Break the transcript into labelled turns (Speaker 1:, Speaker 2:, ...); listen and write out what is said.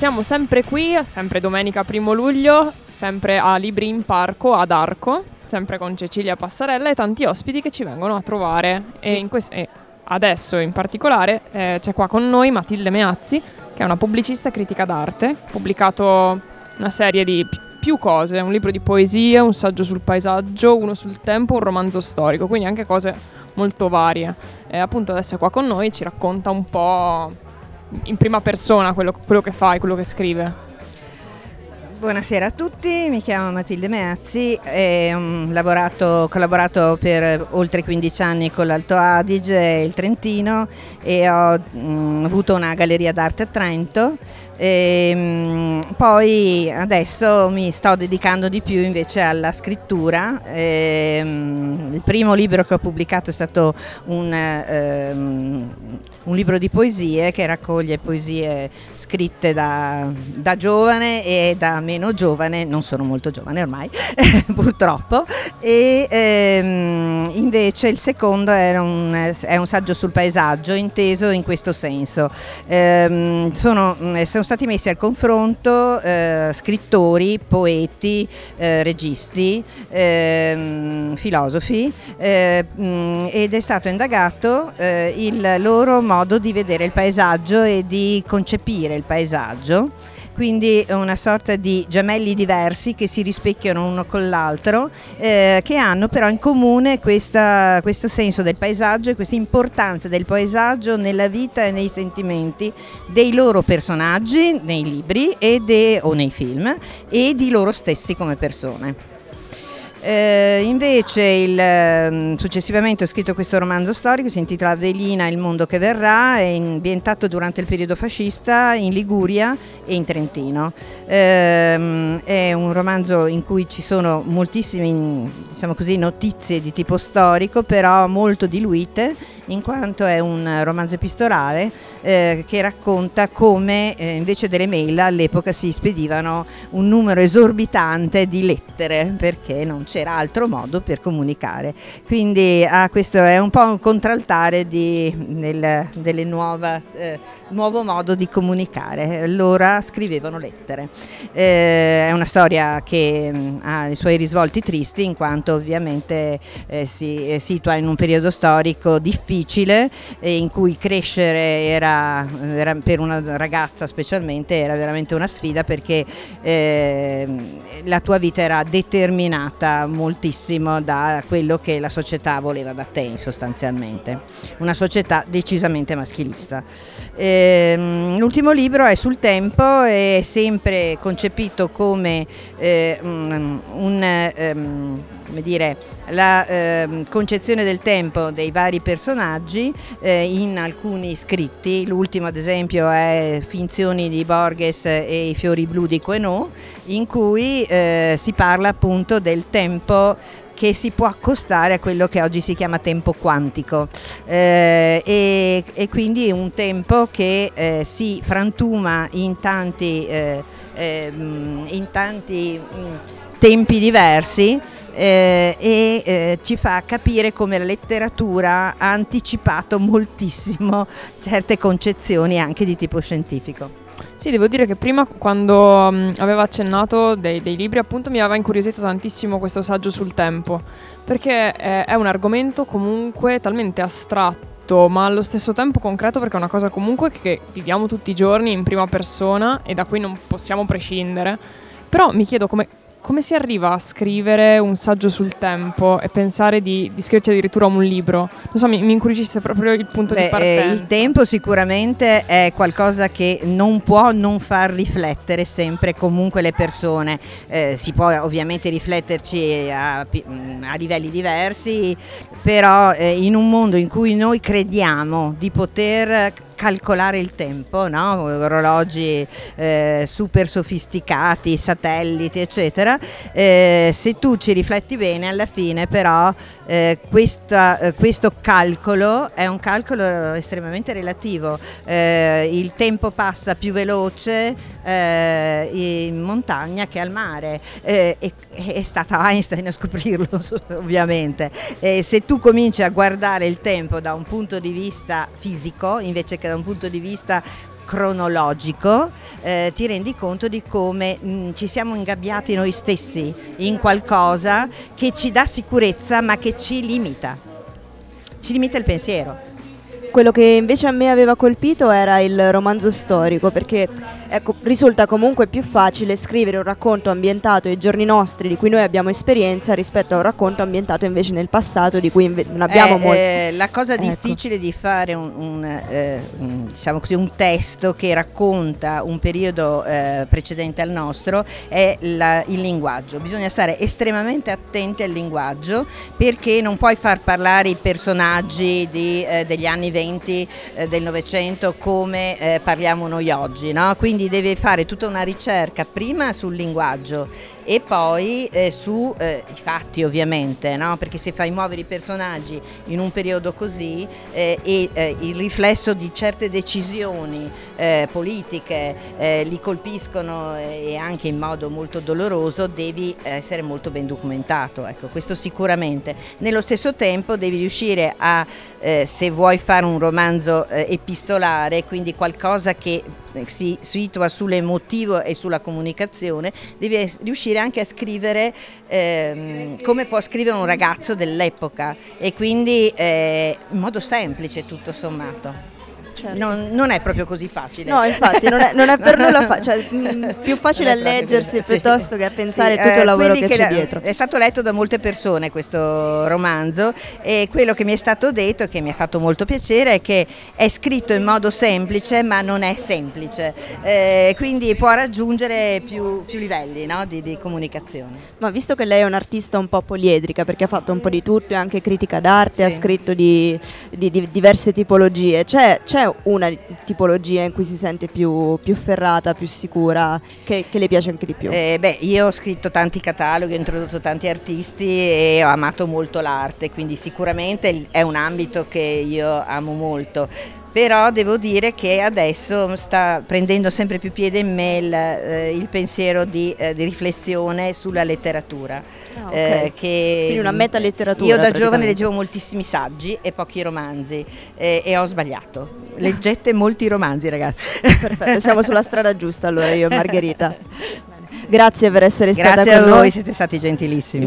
Speaker 1: Siamo sempre qui, sempre domenica primo luglio, sempre a Libri in Parco ad Arco, sempre con Cecilia Passarella e tanti ospiti che ci vengono a trovare. E, quest- e adesso in particolare eh, c'è qua con noi Matilde Meazzi, che è una pubblicista critica d'arte, ha pubblicato una serie di pi- più cose, un libro di poesie, un saggio sul paesaggio, uno sul tempo, un romanzo storico, quindi anche cose molto varie. E appunto adesso è qua con noi, ci racconta un po' in prima persona quello, quello che fa e quello che scrive.
Speaker 2: Buonasera a tutti, mi chiamo Matilde Meazzi, e, um, lavorato, ho collaborato per oltre 15 anni con l'Alto Adige e il Trentino e ho um, avuto una galleria d'arte a Trento e, um, poi adesso mi sto dedicando di più invece alla scrittura. E, il primo libro che ho pubblicato è stato un, um, un libro di poesie che raccoglie poesie scritte da, da giovane e da meno giovane, non sono molto giovane ormai purtroppo, e ehm, invece il secondo un, è un saggio sul paesaggio inteso in questo senso. Ehm, sono, mm, sono, stati messi al confronto eh, scrittori, poeti, eh, registi, eh, filosofi eh, mm, ed è stato indagato eh, il loro modo di vedere il paesaggio e di concepire il paesaggio quindi una sorta di gemelli diversi che si rispecchiano uno con l'altro, eh, che hanno però in comune questa, questo senso del paesaggio e questa importanza del paesaggio nella vita e nei sentimenti dei loro personaggi nei libri de, o nei film e di loro stessi come persone. Eh, invece il, ehm, successivamente ho scritto questo romanzo storico, si intitola Velina, il mondo che verrà, è ambientato durante il periodo fascista in Liguria e in Trentino. Eh, è un romanzo in cui ci sono moltissime diciamo così, notizie di tipo storico, però molto diluite in quanto è un romanzo epistolare eh, che racconta come eh, invece delle mail all'epoca si spedivano un numero esorbitante di lettere perché non c'era altro modo per comunicare. Quindi ah, questo è un po' un contraltare di, del, del eh, nuovo modo di comunicare. Allora scrivevano lettere. Eh, è una storia che mh, mm, ha i suoi risvolti tristi in quanto ovviamente eh, si situa in un periodo storico difficile difficile e in cui crescere era, era, per una ragazza specialmente era veramente una sfida perché eh, la tua vita era determinata moltissimo da quello che la società voleva da te sostanzialmente, una società decisamente maschilista. Eh, l'ultimo libro è sul tempo, è sempre concepito come eh, un, un um, come dire, la eh, concezione del tempo dei vari personaggi eh, in alcuni scritti, l'ultimo ad esempio è Finzioni di Borges e i fiori blu di Queneau, in cui eh, si parla appunto del tempo che si può accostare a quello che oggi si chiama tempo quantico. Eh, e, e, quindi un tempo che eh, si frantuma in tanti, eh, ehm, in tanti mm, tempi diversi eh, e eh, ci fa capire come la letteratura ha anticipato moltissimo certe concezioni anche di tipo scientifico.
Speaker 1: Sì, devo dire che prima quando um, aveva accennato dei, dei, libri appunto mi aveva incuriosito tantissimo questo saggio sul tempo, perché è, è un argomento comunque talmente astratto ma allo stesso tempo concreto perché è una cosa comunque che viviamo tutti i giorni in prima persona e da cui non possiamo prescindere. Però mi chiedo come, come si arriva a scrivere un saggio sul tempo e pensare di, di scriverci addirittura un libro? Non so, mi, mi incuriosisce proprio il punto
Speaker 2: Beh,
Speaker 1: di partenza.
Speaker 2: Eh, il tempo sicuramente è qualcosa che non può non far riflettere sempre comunque le persone. Eh, si può ovviamente rifletterci a, a livelli diversi, però eh, in un mondo in cui noi crediamo di poter calcolare il tempo, no? orologi eh, super sofisticati, satelliti, eccetera. Eh, se tu ci rifletti bene, alla fine però eh, questa, eh, questo calcolo è un calcolo estremamente relativo. Eh, il tempo passa più veloce eh, in montagna che al mare. è, è stata Einstein a scoprirlo, ovviamente. se tu cominci a guardare il tempo da un punto di vista fisico invece che da un punto di vista cronologico, eh, ti rendi conto di come mh, ci siamo ingabbiati noi stessi in qualcosa che ci dà sicurezza ma che ci limita, ci limita il pensiero.
Speaker 3: Quello che invece a me aveva colpito era il romanzo storico, perché ecco, risulta comunque più facile scrivere un racconto ambientato ai giorni nostri di cui noi abbiamo esperienza rispetto a un racconto ambientato invece nel passato di cui inve- non abbiamo
Speaker 2: Eh,
Speaker 3: molto.
Speaker 2: eh, la cosa
Speaker 3: Ecco.
Speaker 2: difficile di fare un, un, eh, un, diciamo così, un testo che racconta un periodo eh, precedente al nostro è la- il linguaggio. Bisogna stare estremamente attenti al linguaggio perché non puoi far parlare i personaggi di, eh, degli anni 20 eh, del Novecento come parliamo noi oggi. no? Quindi deve fare tutta una ricerca prima sul linguaggio e poi eh, sui fatti ovviamente, no? perché se fai muovere i personaggi in un periodo così eh, e eh, il riflesso di certe decisioni eh, politiche eh, li colpiscono eh, e anche in modo molto doloroso, devi essere molto ben documentato, ecco, questo sicuramente. Nello stesso tempo devi riuscire a, eh, se vuoi fare un romanzo eh, epistolare, quindi qualcosa che eh, si situa sull'emotivo e sulla comunicazione, devi riuscire anche a scrivere ehm, come può scrivere un ragazzo dell'epoca e quindi eh, in modo semplice tutto sommato.
Speaker 3: Certo.
Speaker 2: Non, non è proprio così facile.
Speaker 3: No, infatti, non è, non è per nulla facile, cioè, mh, più facile a leggersi
Speaker 2: sì.
Speaker 3: piuttosto che a pensare
Speaker 2: Sì,
Speaker 3: a tutto
Speaker 2: eh,
Speaker 3: il lavoro
Speaker 2: quelli
Speaker 3: che, c'è
Speaker 2: la-
Speaker 3: dietro.
Speaker 2: È stato letto da molte persone questo romanzo e quello che mi è stato detto, che mi ha fatto molto piacere, è che è scritto in modo semplice ma non è semplice, Eh, quindi può raggiungere più, più livelli no, di, di comunicazione.
Speaker 3: Ma visto che lei è un'artista un po' poliedrica, perché ha fatto un po' di tutto, è anche critica d'arte,
Speaker 2: Sì.
Speaker 3: ha scritto di, di- di diverse tipologie, c'è, c'è una tipologia in cui si sente più, più ferrata, più sicura, che, che le piace anche di più?
Speaker 2: Eh, beh, io ho scritto tanti cataloghi, ho introdotto tanti artisti e ho amato molto l'arte, quindi sicuramente è un ambito che io amo molto. Però devo dire che adesso sta prendendo sempre più piede in me il, eh, il pensiero di, eh, di riflessione sulla letteratura.
Speaker 3: Ah, ok.
Speaker 2: eh, che-
Speaker 3: Quindi una metaletteratura,
Speaker 2: Io da giovane leggevo moltissimi saggi e pochi romanzi eh, e ho sbagliato. Leggete molti romanzi ragazzi.
Speaker 3: Perfetto, siamo sulla strada giusta allora io e Margherita. Grazie per essere stata
Speaker 2: Grazie a
Speaker 3: con
Speaker 2: voi,
Speaker 3: noi.
Speaker 2: siete stati gentilissimi.